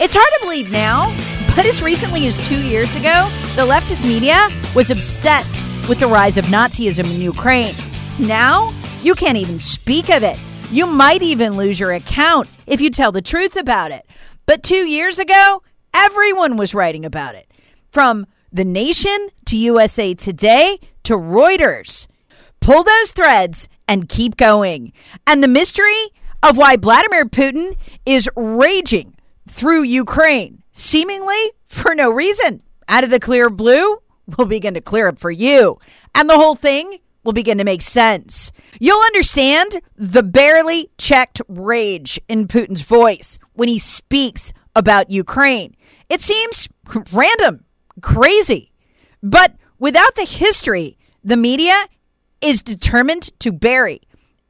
It's hard to believe now, but as recently as two years ago, the leftist media was obsessed with the rise of Nazism in Ukraine. Now, you can't even speak of it. You might even lose your account if you tell the truth about it. But two years ago, everyone was writing about it. From The Nation to USA Today to Reuters. Pull those threads and keep going. And the mystery of why Vladimir Putin is raging through Ukraine, seemingly for no reason. Out of the clear blue, will begin to clear up for you. And the whole thing will begin to make sense. You'll understand the barely checked rage in Putin's voice when he speaks about Ukraine. It seems random, crazy. But without the history, the media is determined to bury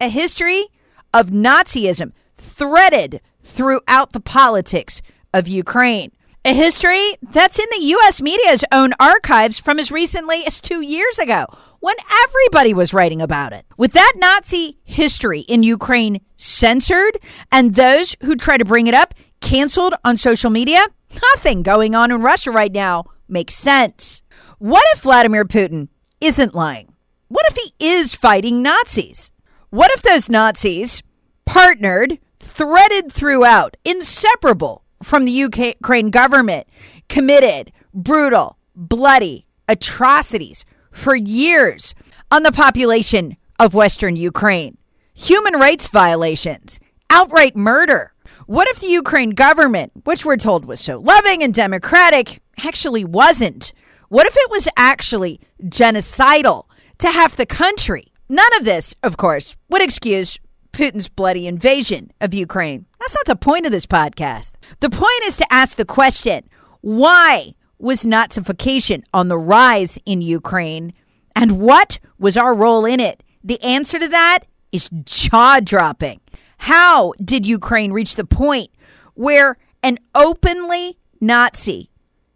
a history of Nazism threaded throughout the politics of Ukraine. A history that's in the U.S. media's own archives from as recently as two years ago when everybody was writing about it. With that Nazi history in Ukraine censored and those who try to bring it up canceled on social media, nothing going on in Russia right now makes sense. What if Vladimir Putin isn't lying? What if he is fighting Nazis? What if those Nazis partnered threaded throughout, inseparable from the Ukraine government, committed brutal, bloody atrocities for years on the population of Western Ukraine. Human rights violations, outright murder. What if the Ukraine government, which we're told was so loving and democratic, actually wasn't? What if it was actually genocidal to half the country? None of this, of course, would excuse Putin's bloody invasion of Ukraine. That's not the point of this podcast. The point is to ask the question why was Nazification on the rise in Ukraine? And what was our role in it? The answer to that is jaw dropping. How did Ukraine reach the point where an openly Nazi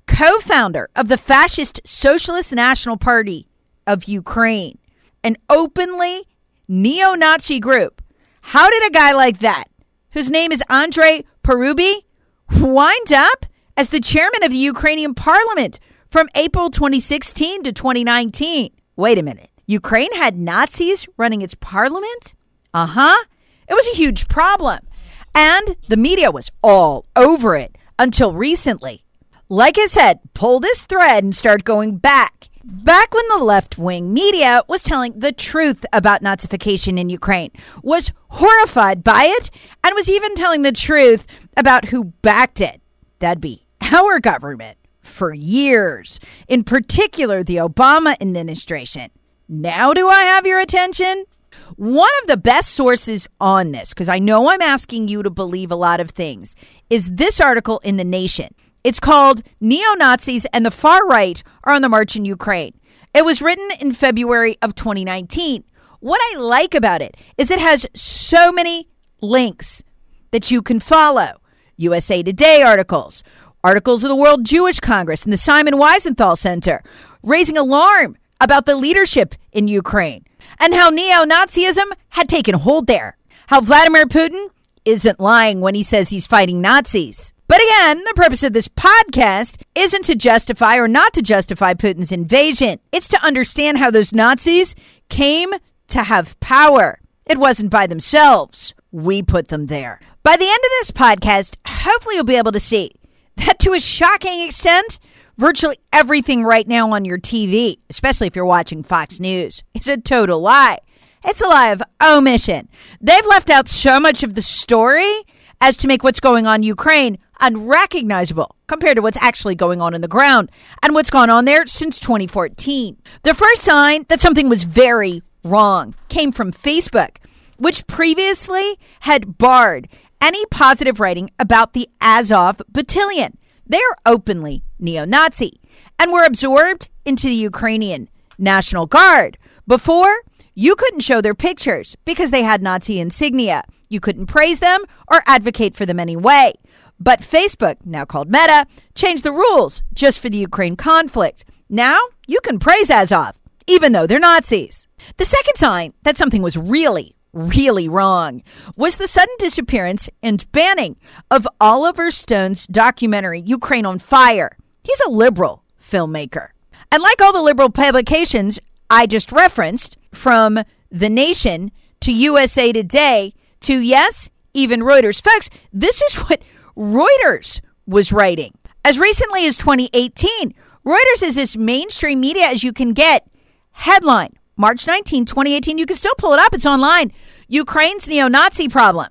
co founder of the fascist Socialist National Party of Ukraine, an openly neo Nazi group, how did a guy like that, whose name is Andrei Parubiy, wind up as the chairman of the Ukrainian parliament from April 2016 to 2019? Wait a minute. Ukraine had Nazis running its parliament? Uh huh. It was a huge problem. And the media was all over it until recently. Like I said, pull this thread and start going back Back when the left wing media was telling the truth about Nazification in Ukraine, was horrified by it, and was even telling the truth about who backed it. That'd be our government for years, in particular the Obama administration. Now, do I have your attention? One of the best sources on this, because I know I'm asking you to believe a lot of things, is this article in The Nation. It's called Neo Nazis and the Far Right Are on the March in Ukraine. It was written in February of 2019. What I like about it is it has so many links that you can follow USA Today articles, articles of the World Jewish Congress and the Simon Wiesenthal Center raising alarm about the leadership in Ukraine and how neo Nazism had taken hold there. How Vladimir Putin isn't lying when he says he's fighting Nazis. But again, the purpose of this podcast isn't to justify or not to justify Putin's invasion. It's to understand how those Nazis came to have power. It wasn't by themselves. We put them there. By the end of this podcast, hopefully you'll be able to see that to a shocking extent, virtually everything right now on your TV, especially if you're watching Fox News, is a total lie. It's a lie of omission. They've left out so much of the story as to make what's going on in Ukraine unrecognizable compared to what's actually going on in the ground and what's gone on there since 2014. The first sign that something was very wrong came from Facebook, which previously had barred any positive writing about the Azov battalion. They are openly neo Nazi and were absorbed into the Ukrainian National Guard. Before, you couldn't show their pictures because they had Nazi insignia. You couldn't praise them or advocate for them anyway. But Facebook, now called Meta, changed the rules just for the Ukraine conflict. Now you can praise Azov, even though they're Nazis. The second sign that something was really, really wrong was the sudden disappearance and banning of Oliver Stone's documentary, Ukraine on Fire. He's a liberal filmmaker. And like all the liberal publications I just referenced, from The Nation to USA Today to, yes, even Reuters. Folks, this is what Reuters was writing. As recently as 2018, Reuters is as mainstream media as you can get. Headline March 19, 2018. You can still pull it up, it's online. Ukraine's neo Nazi problem.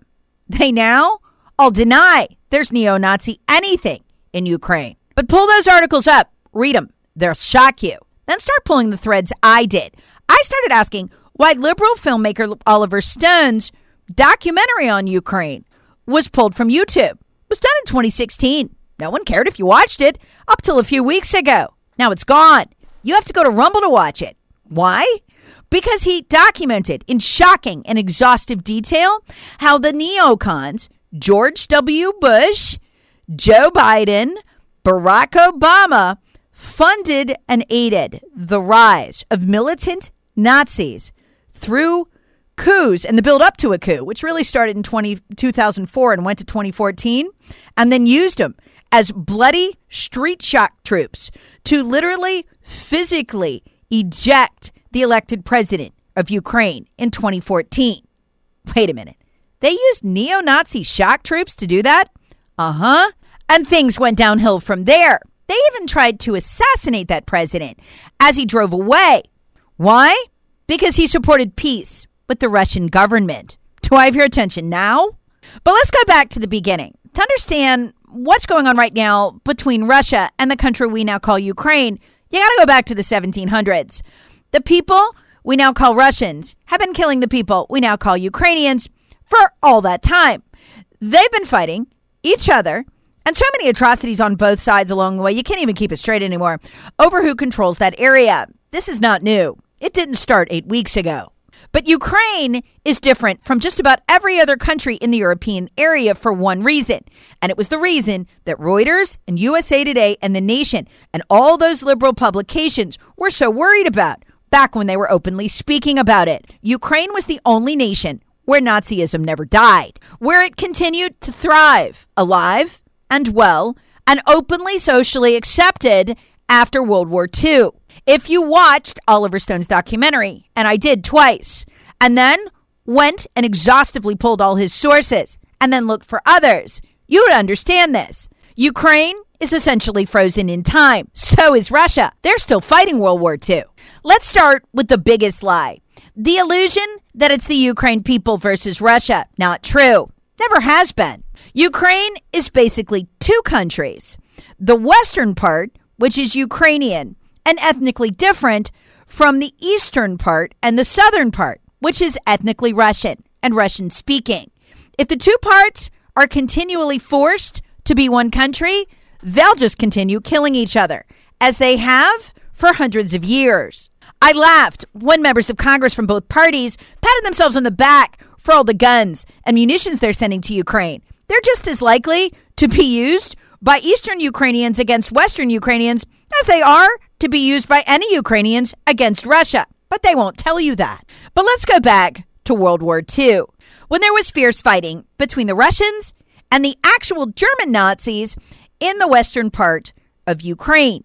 They now all deny there's neo Nazi anything in Ukraine. But pull those articles up, read them, they'll shock you. Then start pulling the threads I did. I started asking why liberal filmmaker Oliver Stone's documentary on Ukraine was pulled from YouTube. Was done in 2016. No one cared if you watched it up till a few weeks ago. Now it's gone. You have to go to Rumble to watch it. Why? Because he documented in shocking and exhaustive detail how the neocons, George W. Bush, Joe Biden, Barack Obama, funded and aided the rise of militant Nazis through coups and the build up to a coup, which really started in 20, 2004 and went to 2014, and then used them as bloody street shock troops to literally physically eject the elected president of Ukraine in 2014. Wait a minute. They used neo Nazi shock troops to do that? Uh huh. And things went downhill from there. They even tried to assassinate that president as he drove away. Why? Because he supported peace with the Russian government. Do I have your attention now? But let's go back to the beginning to understand what's going on right now between Russia and the country we now call Ukraine. You got to go back to the 1700s. The people we now call Russians have been killing the people we now call Ukrainians for all that time. They've been fighting each other and so many atrocities on both sides along the way, you can't even keep it straight anymore over who controls that area. This is not new. It didn't start eight weeks ago. But Ukraine is different from just about every other country in the European area for one reason. And it was the reason that Reuters and USA Today and The Nation and all those liberal publications were so worried about back when they were openly speaking about it. Ukraine was the only nation where Nazism never died, where it continued to thrive, alive and well and openly socially accepted after World War II. If you watched Oliver Stone's documentary, and I did twice, and then went and exhaustively pulled all his sources and then looked for others, you would understand this. Ukraine is essentially frozen in time. So is Russia. They're still fighting World War II. Let's start with the biggest lie the illusion that it's the Ukraine people versus Russia. Not true. Never has been. Ukraine is basically two countries. The western part, which is Ukrainian and ethnically different from the eastern part, and the southern part, which is ethnically Russian and Russian speaking. If the two parts are continually forced to be one country, they'll just continue killing each other, as they have for hundreds of years. I laughed when members of Congress from both parties patted themselves on the back for all the guns and munitions they're sending to Ukraine. They're just as likely to be used by Eastern Ukrainians against Western Ukrainians as they are to be used by any Ukrainians against Russia. But they won't tell you that. But let's go back to World War II, when there was fierce fighting between the Russians and the actual German Nazis in the western part of Ukraine.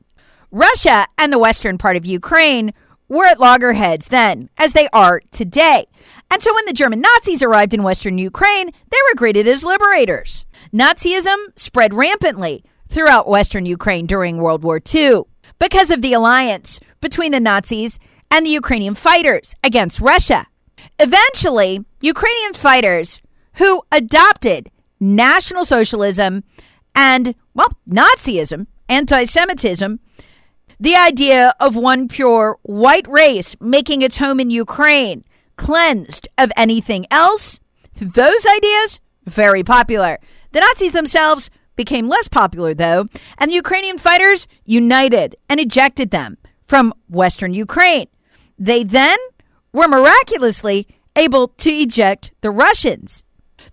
Russia and the western part of Ukraine were at loggerheads then, as they are today. And so when the German Nazis arrived in western Ukraine, they were greeted as liberators. Nazism spread rampantly throughout western Ukraine during World War II because of the alliance between the Nazis and the Ukrainian fighters against Russia. Eventually, Ukrainian fighters who adopted National Socialism and, well, Nazism, anti Semitism, the idea of one pure white race making its home in Ukraine, cleansed of anything else, those ideas, very popular. The Nazis themselves became less popular, though, and the Ukrainian fighters united and ejected them from Western Ukraine. They then were miraculously able to eject the Russians.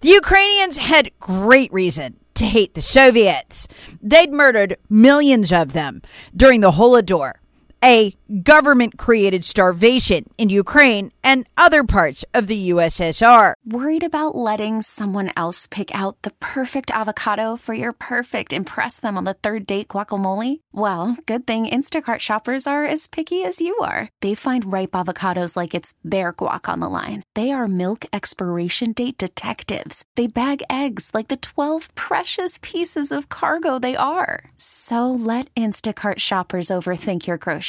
The Ukrainians had great reason to hate the Soviets. They'd murdered millions of them during the Holodomor, a government created starvation in Ukraine and other parts of the USSR. Worried about letting someone else pick out the perfect avocado for your perfect impress them on the third date guacamole? Well, good thing Instacart shoppers are as picky as you are. They find ripe avocados like it's their guac on the line. They are milk expiration date detectives. They bag eggs like the 12 precious pieces of cargo they are. So let Instacart shoppers overthink your groceries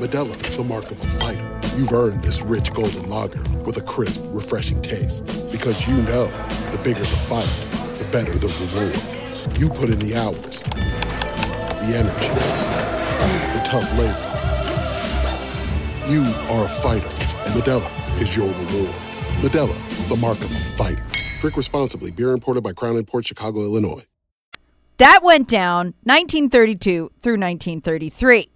Modelo is the mark of a fighter. You've earned this rich golden lager with a crisp, refreshing taste. Because you know the bigger the fight, the better the reward. You put in the hours, the energy, the tough labor. You are a fighter, and Modelo is your reward. Modelo, the mark of a fighter. Drink responsibly. Beer imported by Crown Port Chicago, Illinois. That went down 1932 through 1933.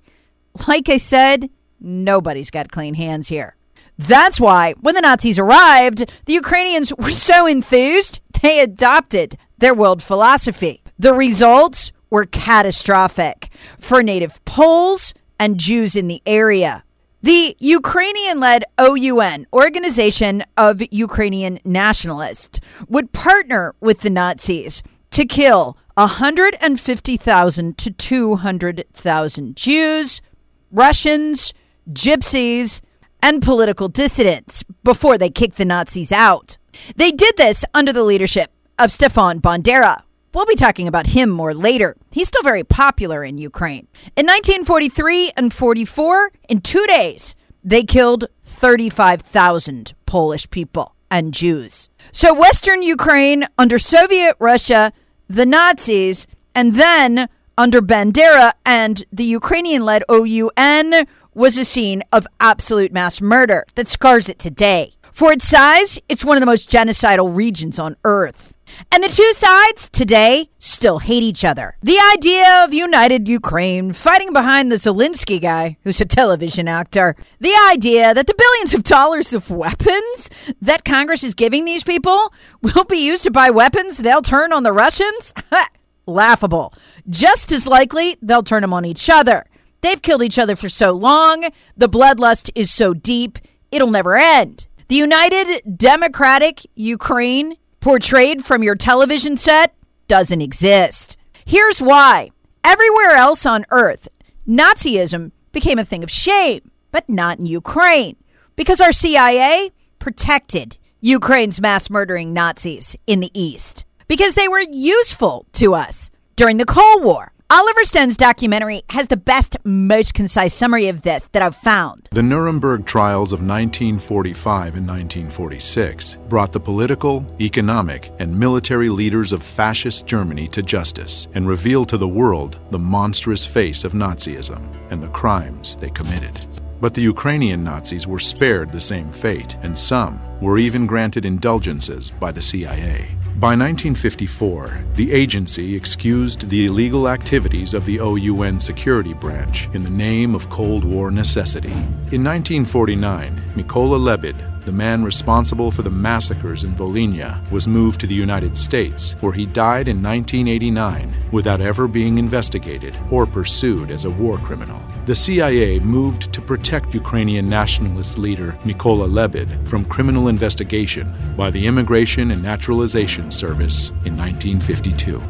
Like I said, nobody's got clean hands here. That's why when the Nazis arrived, the Ukrainians were so enthused they adopted their world philosophy. The results were catastrophic for native Poles and Jews in the area. The Ukrainian led OUN, Organization of Ukrainian Nationalists, would partner with the Nazis to kill 150,000 to 200,000 Jews, Russians, gypsies, and political dissidents before they kicked the Nazis out. They did this under the leadership of Stefan Bandera. We'll be talking about him more later. He's still very popular in Ukraine. In 1943 and 44, in two days, they killed 35,000 Polish people and Jews. So, Western Ukraine under Soviet Russia, the Nazis, and then under Bandera and the Ukrainian led OUN was a scene of absolute mass murder that scars it today. For its size, it's one of the most genocidal regions on Earth. And the two sides today still hate each other. The idea of united Ukraine fighting behind the Zelensky guy, who's a television actor, the idea that the billions of dollars of weapons that Congress is giving these people will be used to buy weapons they'll turn on the Russians? Laughable. Just as likely, they'll turn them on each other. They've killed each other for so long, the bloodlust is so deep, it'll never end. The United Democratic Ukraine portrayed from your television set doesn't exist. Here's why. Everywhere else on earth, Nazism became a thing of shame, but not in Ukraine, because our CIA protected Ukraine's mass murdering Nazis in the East. Because they were useful to us during the Cold War. Oliver Stone's documentary has the best, most concise summary of this that I've found. The Nuremberg trials of 1945 and 1946 brought the political, economic, and military leaders of fascist Germany to justice and revealed to the world the monstrous face of Nazism and the crimes they committed. But the Ukrainian Nazis were spared the same fate, and some were even granted indulgences by the CIA. By 1954, the agency excused the illegal activities of the OUN security branch in the name of Cold War necessity. In 1949, Mykola Lebed, the man responsible for the massacres in Volhynia, was moved to the United States, where he died in 1989 without ever being investigated or pursued as a war criminal. The CIA moved to protect Ukrainian nationalist leader Mykola Lebed from criminal investigation by the Immigration and Naturalization Service in 1952.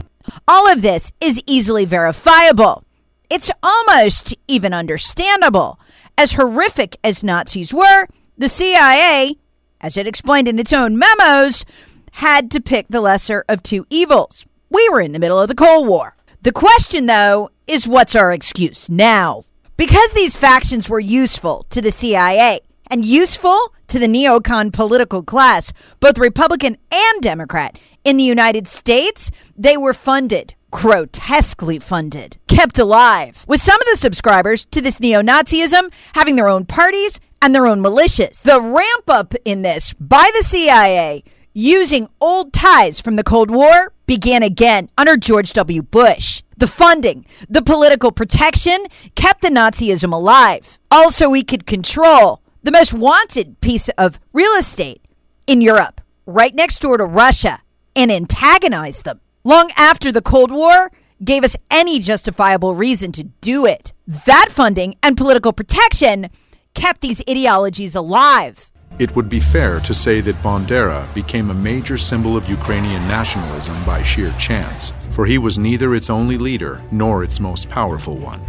All of this is easily verifiable. It's almost even understandable. As horrific as Nazis were, the CIA, as it explained in its own memos, had to pick the lesser of two evils. We were in the middle of the Cold War. The question, though, is what's our excuse now? Because these factions were useful to the CIA and useful to the neocon political class, both Republican and Democrat, in the United States, they were funded, grotesquely funded, kept alive, with some of the subscribers to this neo Nazism having their own parties and their own militias. The ramp up in this by the CIA using old ties from the Cold War began again under George W. Bush. The funding, the political protection kept the Nazism alive. Also, we could control the most wanted piece of real estate in Europe, right next door to Russia, and antagonize them. Long after the Cold War gave us any justifiable reason to do it. That funding and political protection kept these ideologies alive. It would be fair to say that Bandera became a major symbol of Ukrainian nationalism by sheer chance, for he was neither its only leader nor its most powerful one.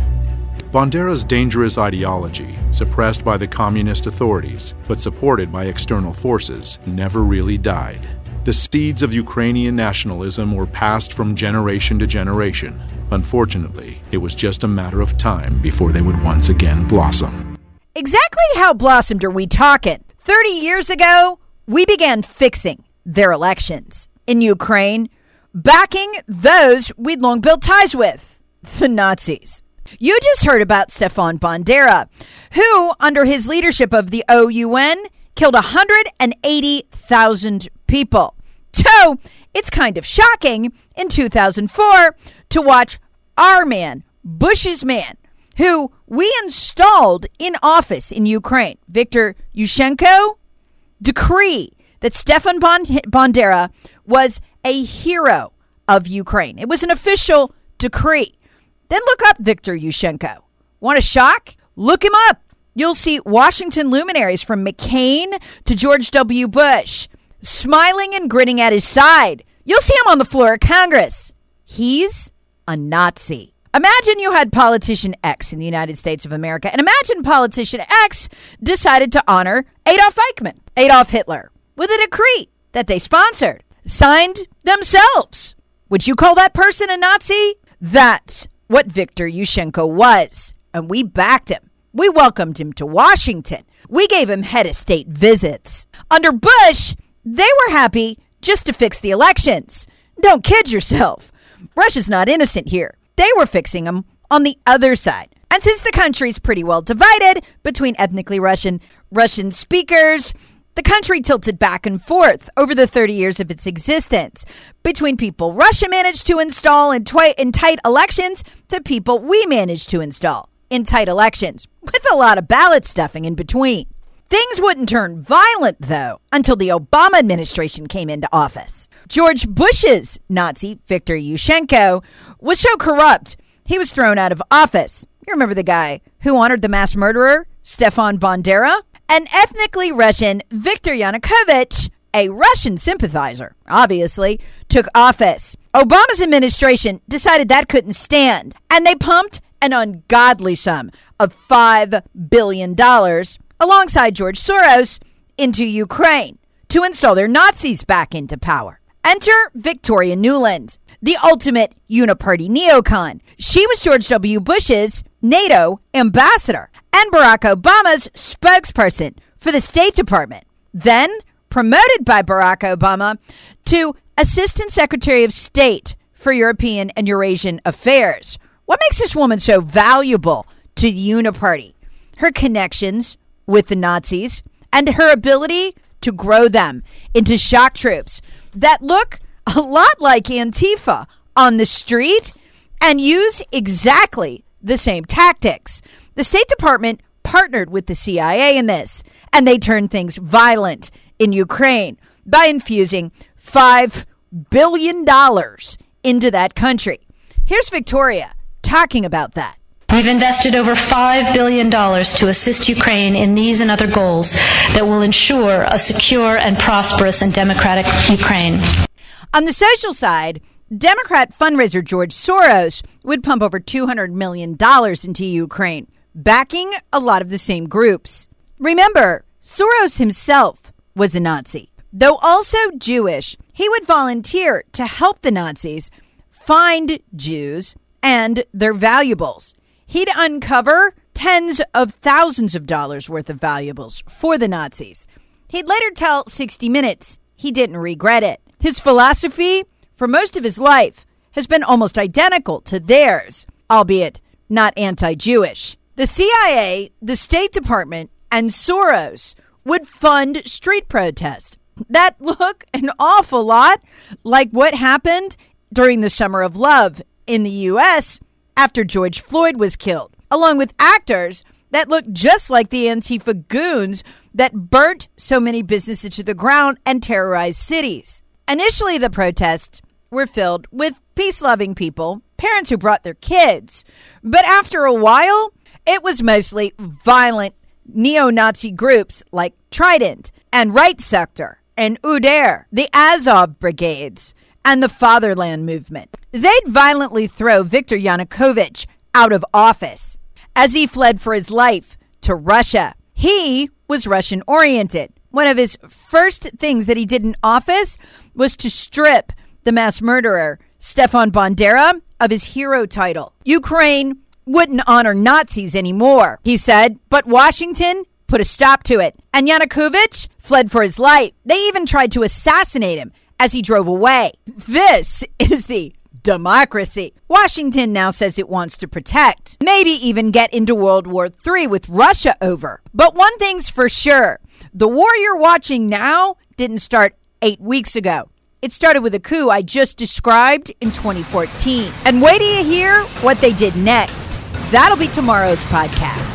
Bandera's dangerous ideology, suppressed by the communist authorities but supported by external forces, never really died. The seeds of Ukrainian nationalism were passed from generation to generation. Unfortunately, it was just a matter of time before they would once again blossom. Exactly how blossomed are we talking? 30 years ago, we began fixing their elections in Ukraine, backing those we'd long built ties with, the Nazis. You just heard about Stefan Bandera, who, under his leadership of the OUN, killed 180,000 people. So it's kind of shocking in 2004 to watch our man, Bush's man, who we installed in office in Ukraine, Viktor Yushchenko, decree that Stefan Bandera was a hero of Ukraine. It was an official decree. Then look up Viktor Yushchenko. Want a shock? Look him up. You'll see Washington luminaries from McCain to George W. Bush smiling and grinning at his side. You'll see him on the floor of Congress. He's a Nazi. Imagine you had politician X in the United States of America, and imagine politician X decided to honor Adolf Eichmann, Adolf Hitler, with a decree that they sponsored, signed themselves. Would you call that person a Nazi? That's what Viktor Yushchenko was, and we backed him. We welcomed him to Washington. We gave him head of state visits. Under Bush, they were happy just to fix the elections. Don't kid yourself. Russia's not innocent here. They were fixing them on the other side. And since the country's pretty well divided between ethnically Russian, Russian speakers, the country tilted back and forth over the 30 years of its existence between people Russia managed to install in, twi- in tight elections to people we managed to install in tight elections, with a lot of ballot stuffing in between. Things wouldn't turn violent, though, until the Obama administration came into office. George Bush's Nazi, Viktor Yushchenko, was so corrupt, he was thrown out of office. You remember the guy who honored the mass murderer, Stefan Bandera? And ethnically Russian Viktor Yanukovych, a Russian sympathizer, obviously, took office. Obama's administration decided that couldn't stand, and they pumped an ungodly sum of $5 billion alongside George Soros into Ukraine to install their Nazis back into power. Enter Victoria Nuland, the ultimate uniparty neocon. She was George W. Bush's NATO ambassador and Barack Obama's spokesperson for the State Department. Then promoted by Barack Obama to Assistant Secretary of State for European and Eurasian Affairs. What makes this woman so valuable to the Uniparty? Her connections with the Nazis and her ability to grow them into shock troops that look a lot like Antifa on the street and use exactly the same tactics. The State Department partnered with the CIA in this, and they turned things violent in Ukraine by infusing $5 billion into that country. Here's Victoria talking about that. We've invested over $5 billion to assist Ukraine in these and other goals that will ensure a secure and prosperous and democratic Ukraine. On the social side, Democrat fundraiser George Soros would pump over $200 million into Ukraine, backing a lot of the same groups. Remember, Soros himself was a Nazi. Though also Jewish, he would volunteer to help the Nazis find Jews and their valuables. He'd uncover tens of thousands of dollars worth of valuables for the Nazis. He'd later tell 60 Minutes he didn't regret it. His philosophy for most of his life has been almost identical to theirs, albeit not anti Jewish. The CIA, the State Department, and Soros would fund street protests that look an awful lot like what happened during the Summer of Love in the U.S. after George Floyd was killed, along with actors that looked just like the Antifa goons that burnt so many businesses to the ground and terrorized cities. Initially, the protests were filled with peace loving people, parents who brought their kids. But after a while, it was mostly violent neo Nazi groups like Trident and Right Sector and UDAR, the Azov brigades, and the Fatherland movement. They'd violently throw Viktor Yanukovych out of office as he fled for his life to Russia. He was Russian oriented. One of his first things that he did in office was to strip the mass murderer Stefan Bandera of his hero title. Ukraine wouldn't honor Nazis anymore, he said, but Washington put a stop to it. And Yanukovych fled for his life. They even tried to assassinate him as he drove away. This is the democracy Washington now says it wants to protect, maybe even get into World War III with Russia over. But one thing's for sure the war you're watching now didn't start eight weeks ago. It started with a coup I just described in 2014. And wait till you hear what they did next. That'll be tomorrow's podcast.